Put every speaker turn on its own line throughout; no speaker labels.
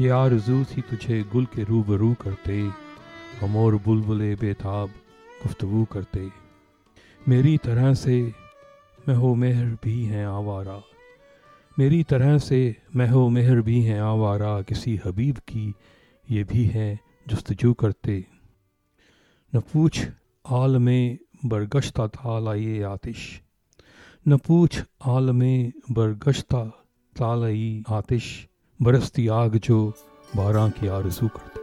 ये आरज़ू थी तुझे गुल के रूबरू करते हम और बुलबुले बेताब गुफ्तु करते। मेरी तरह से महो मेहर भी हैं आवारा। मेरी तरह से महो मेहर भी हैं आवारा, किसी हबीब की ये भी हैं जस्तजू करते। न पूछ आल में बरगश्ता ताला ये आतिश। न पूछ आल में बरगश्ता तालाई आतिश। बरसती आग जो बारह की आरज़ू करते।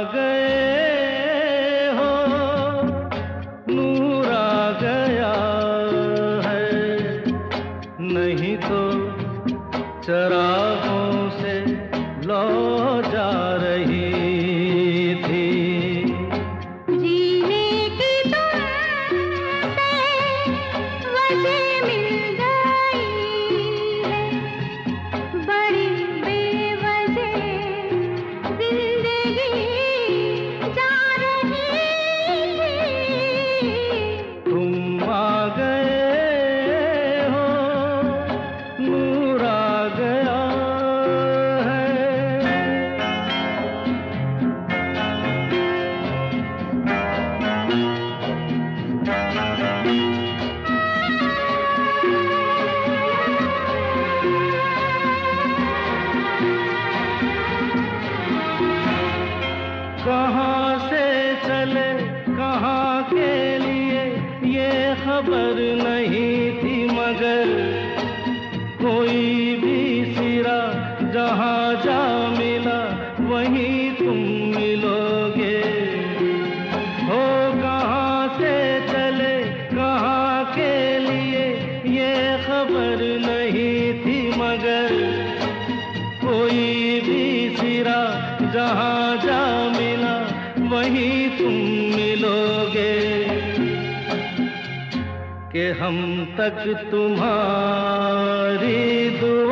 ஆக खबर नहीं तक
तुम्हारी दुआ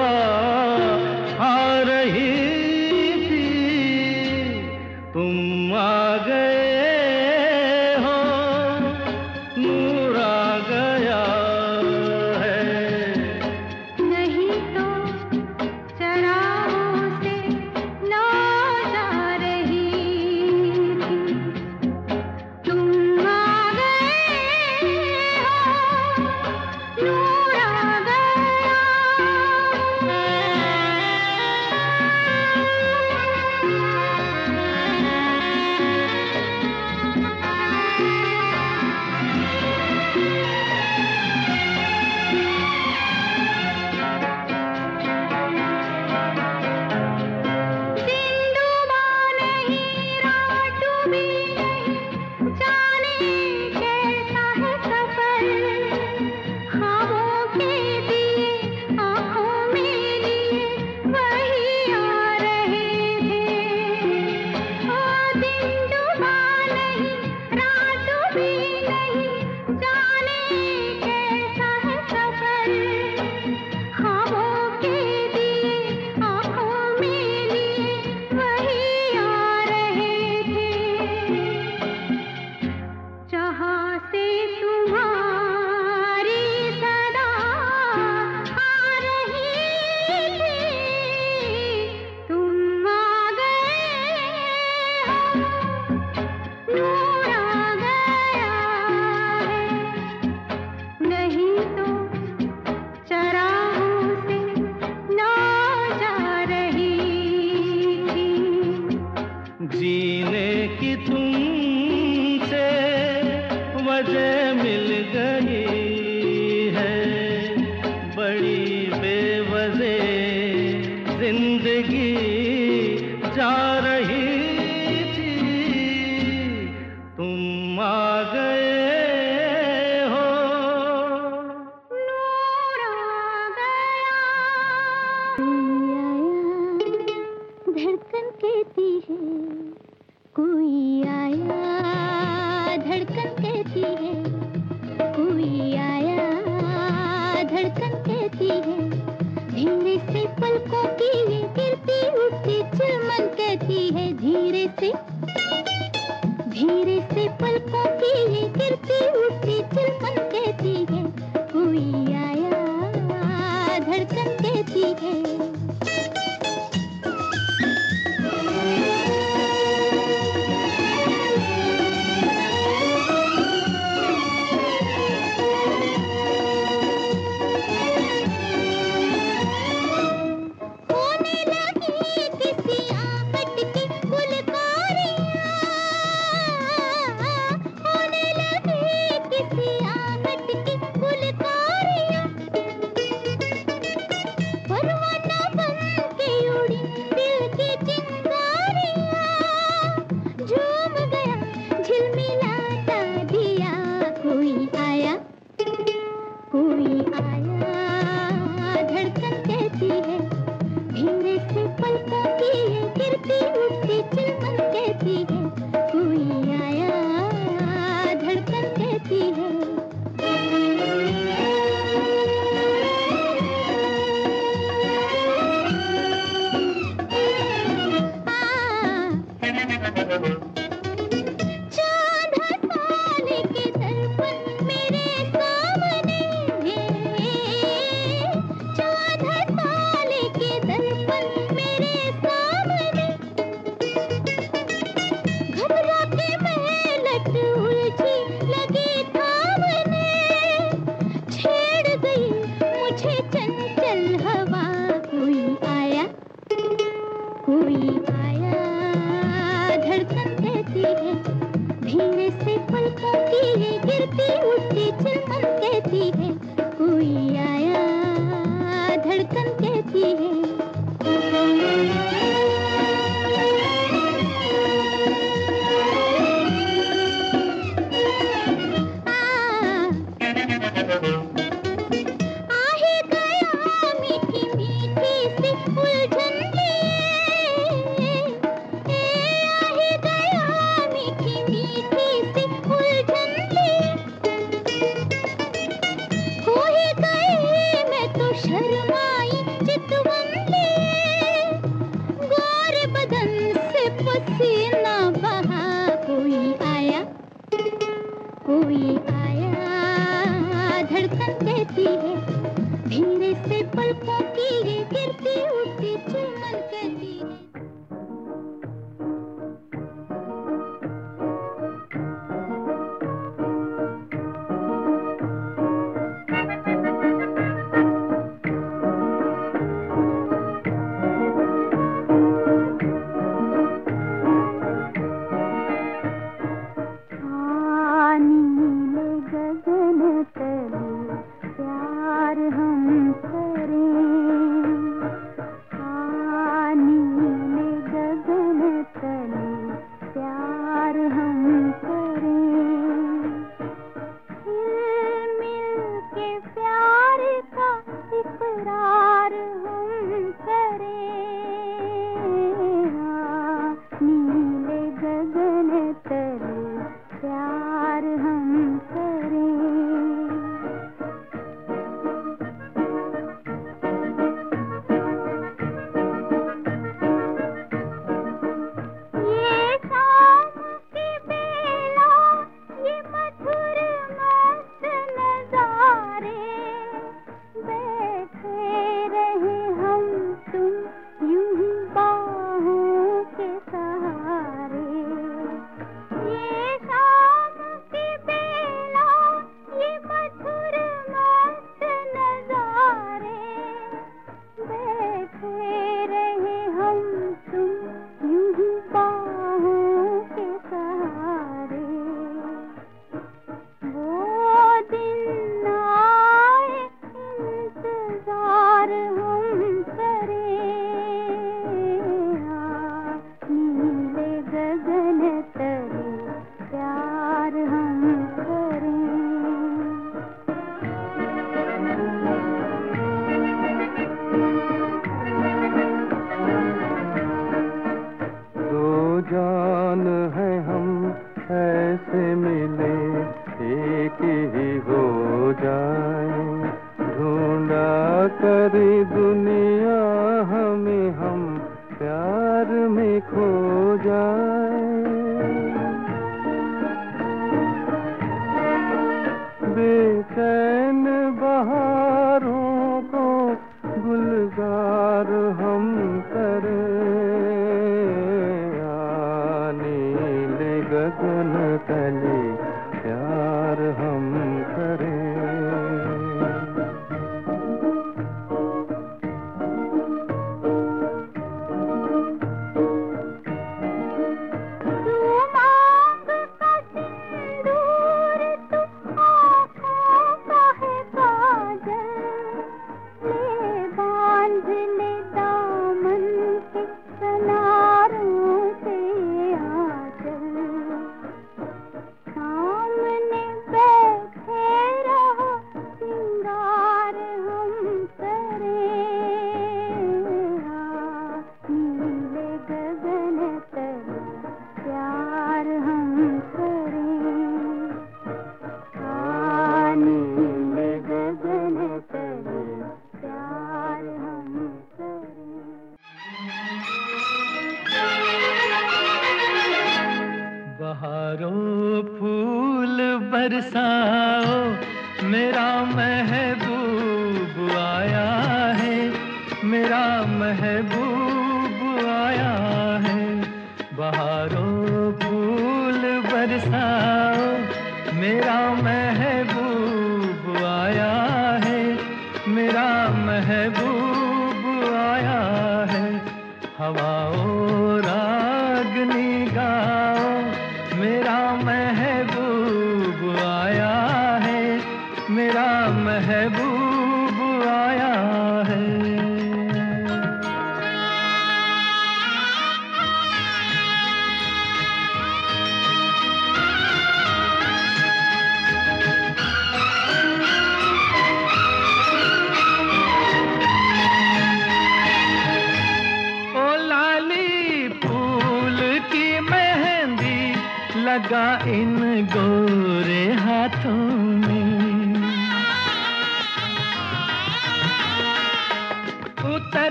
புவி कैसे मिले एक ही हो जाए। ढूंढा करी दुनिया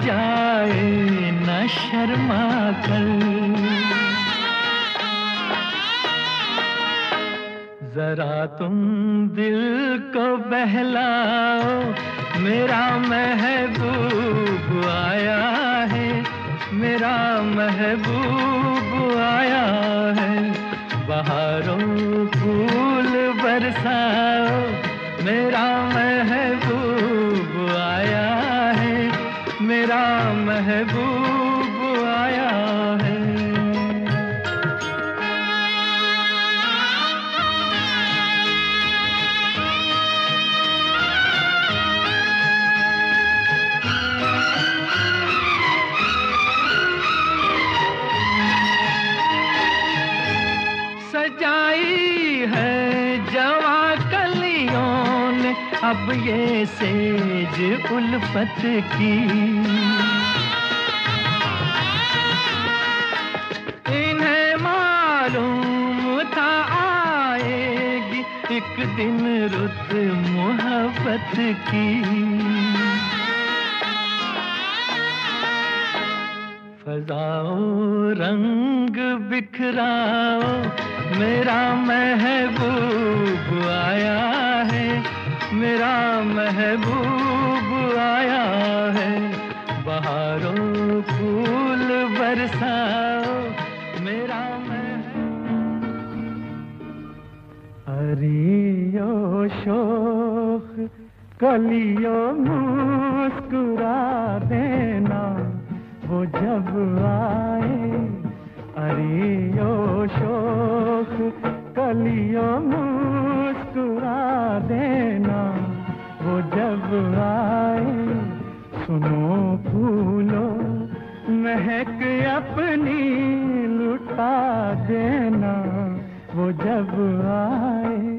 जाए न शर्मा कर। जरा तुम दिल को बहलाओ मेरा महब ये सेज उल्फत की। इन्हें मालूम था आएगी एक दिन रुत मोहब्बत की। फजाओ कलियो शोक, कलियो मुस्कुरा देना। वो जब आए, सुनो फूलो, महक अपनी लुटा देना। वो जब आए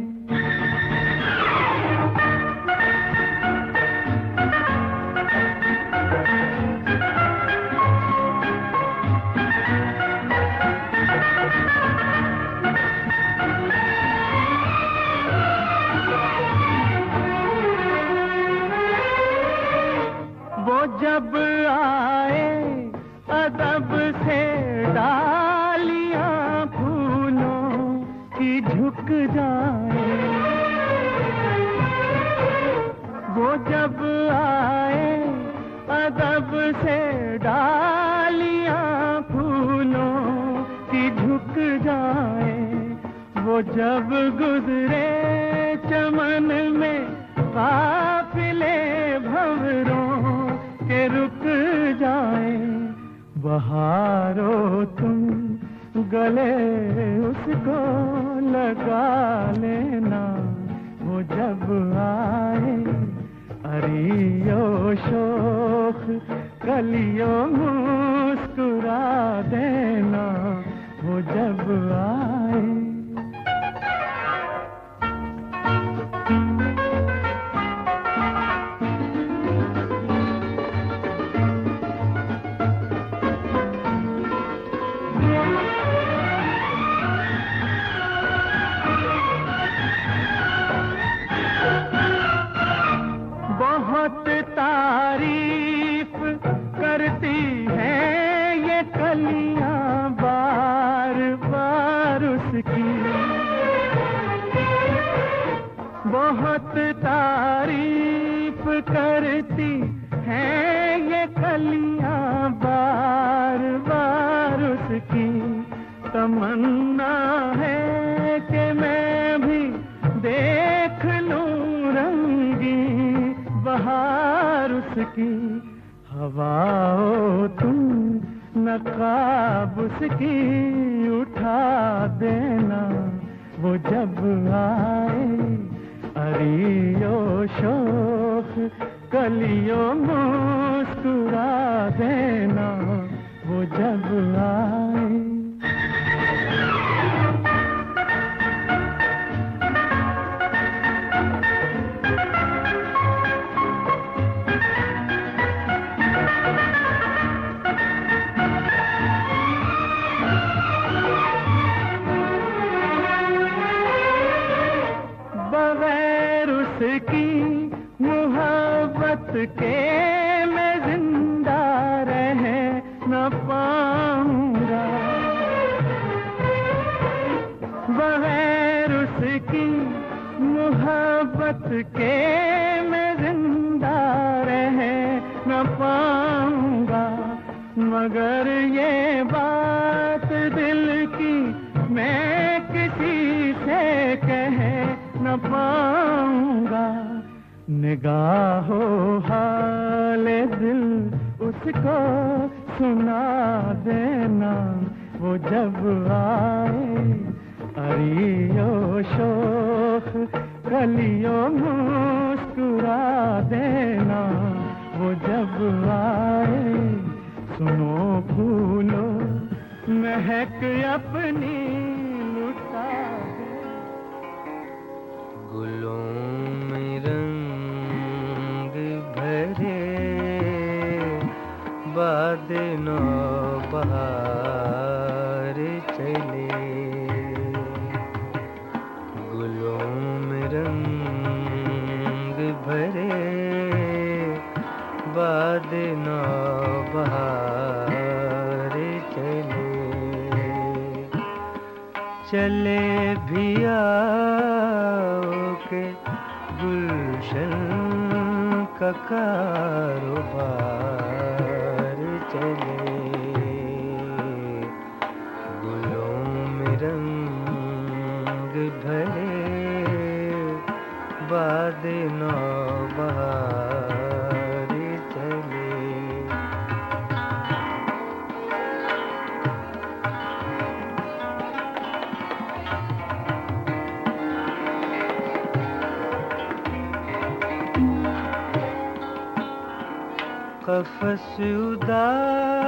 जब
गुजरे चमन में काफिले भवरों के रुक जाए, बहारो तुम गले उसको लगा लेना। वो जब आए अरियो शोख कलियो मुस्कुरा देना। वो जब आए उसकी हवाओ तुम नकाब उसकी उठा देना। वो जब आए, अरियो शोक, कलियो मुस्कुरा देना। वो जब आए न पाऊँगा, मगर ये बात दिल की मैं किसी से कह न पाऊँगा। निगाहो हाल दिल उसको सुना देना, वो जब आए, अरियो शोख कलियो मुस्कुरा देना। वो जब आए, सुनो फूलो महक अपनी लुटा
गुलों में रंग भरे बाद नौ बहार चले भिया के गुलशन का कारोबार चले। कफस उदास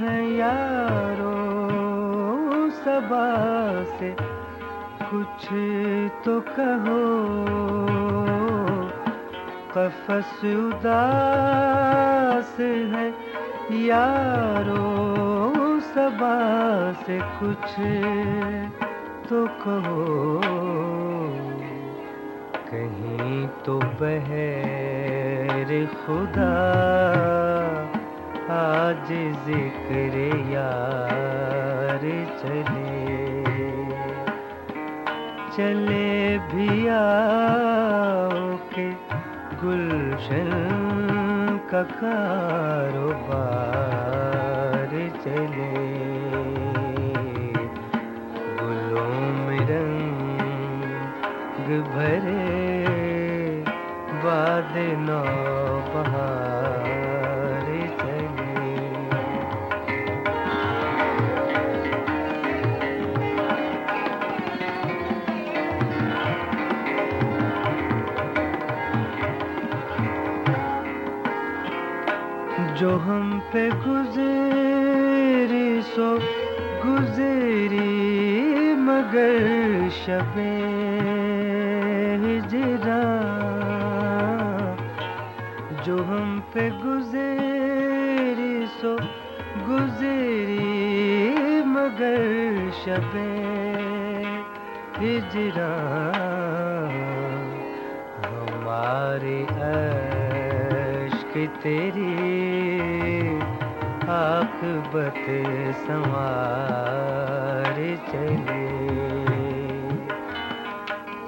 है यारो सबा से। कुछ तो कहो कफस उदास है यारो सबा से। कुछ तो कहो, कहीं तो खुदा, आज ज़िक्र यार चले। चले भी आओ के गुलशन का कारोबार चले। गुलों रंग भरे बाद नौ जो हम पे गुजरी सो गुजरी मगर शबे पे गुजरी सो, गुजरी मगर शबे। हिजरा हमारे अश्क तेरी आकबत संवार चले।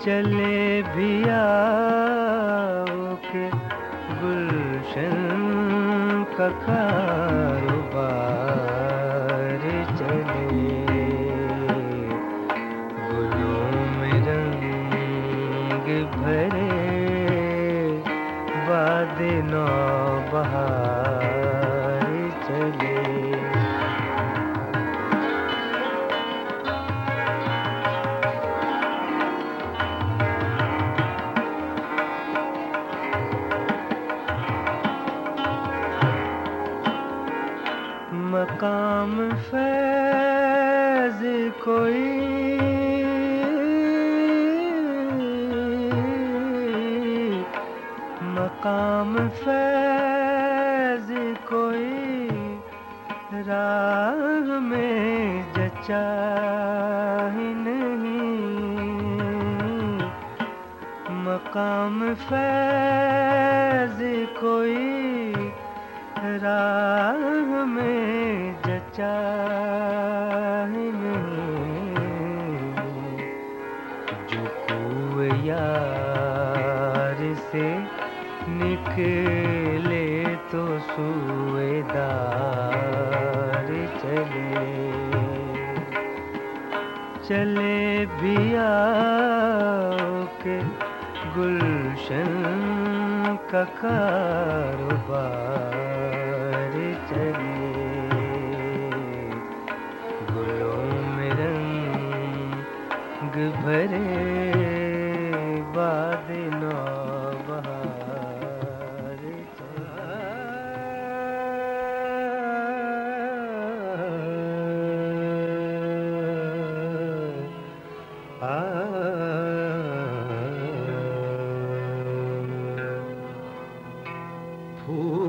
चले भी के गुलशन का राह में जचा ही नहीं। मकाम फैज कोई राह में जचा ही नहीं। जो कुए यार से निकले चले बिया के गुलशन का कारोबार चले। गुलों में रंग भरे फूल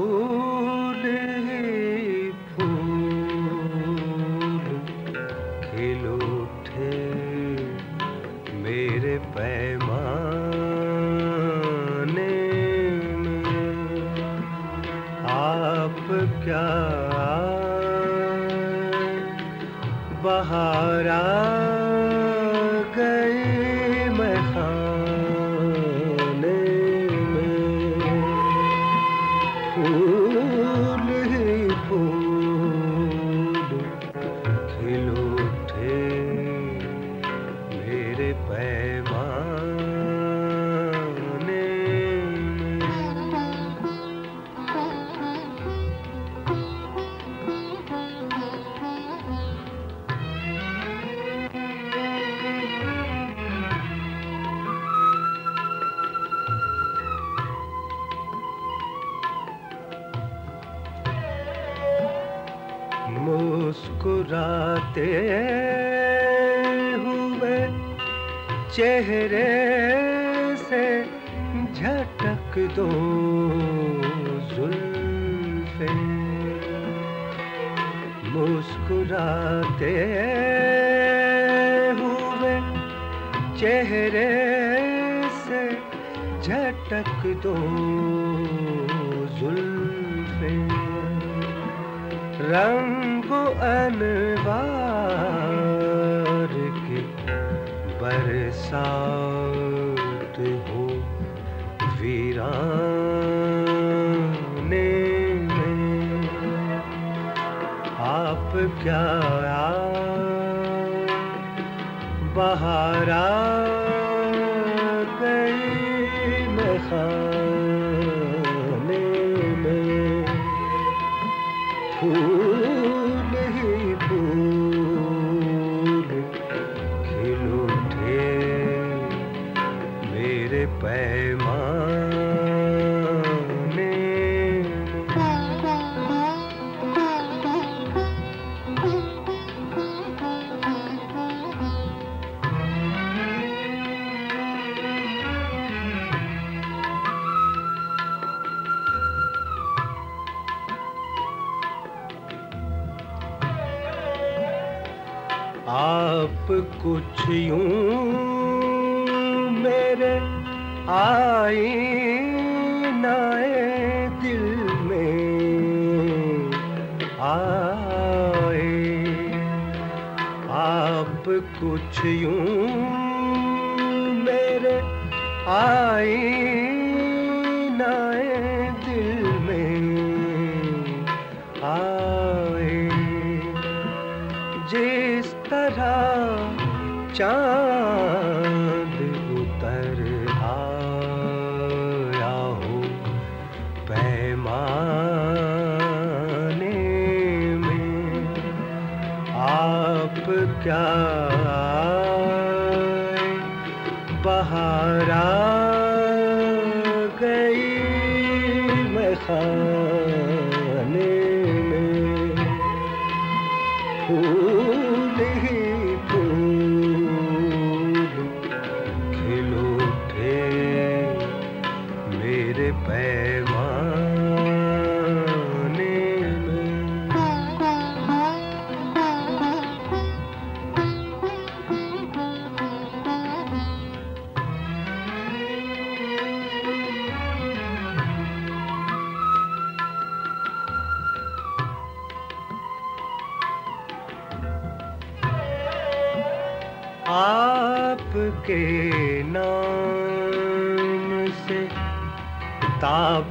मुस्कुराते हुए चेहरे से झटक दो जुल्फे। मुस्कुराते हुए चेहरे से झटक दो जुल्फे। रंग अनवार के बरसात हो वीराने में आप क्या बहारा कुछ यूँ मेरे आईनाए दिल में आए। आप कुछ यूँ क्या बहारा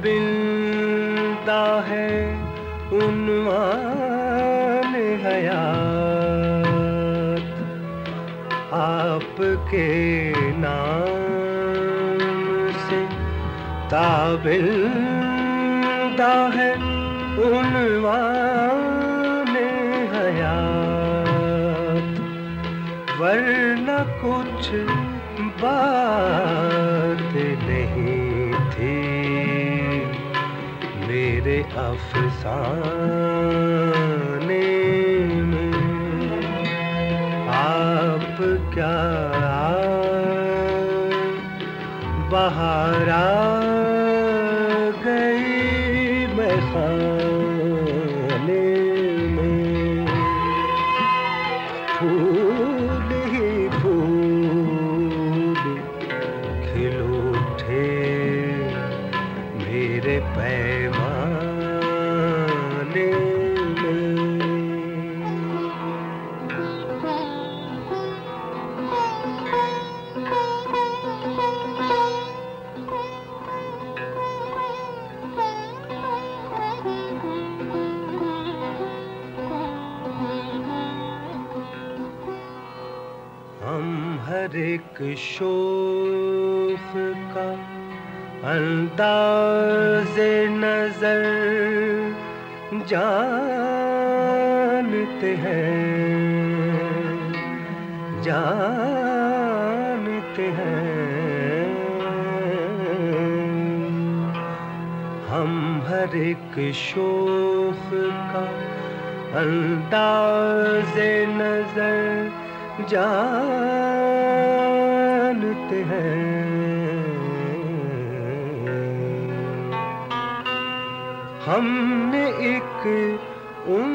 ताबिंदा है उन्वान हयात आपके नाम से ताबिंदा है उन्वान हयात वरना कुछ बात अफसाने हम हर एक शोख का अंदाज नज़र जानते हैं जानते हैं। हम हर एक शोख का अंदाज नज़र जानते हैं। हमने एक उम्र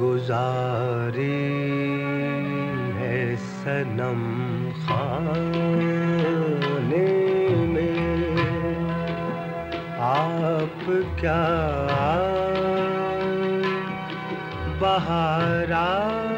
गुजारी है सनम खाने में। आप क्या हारा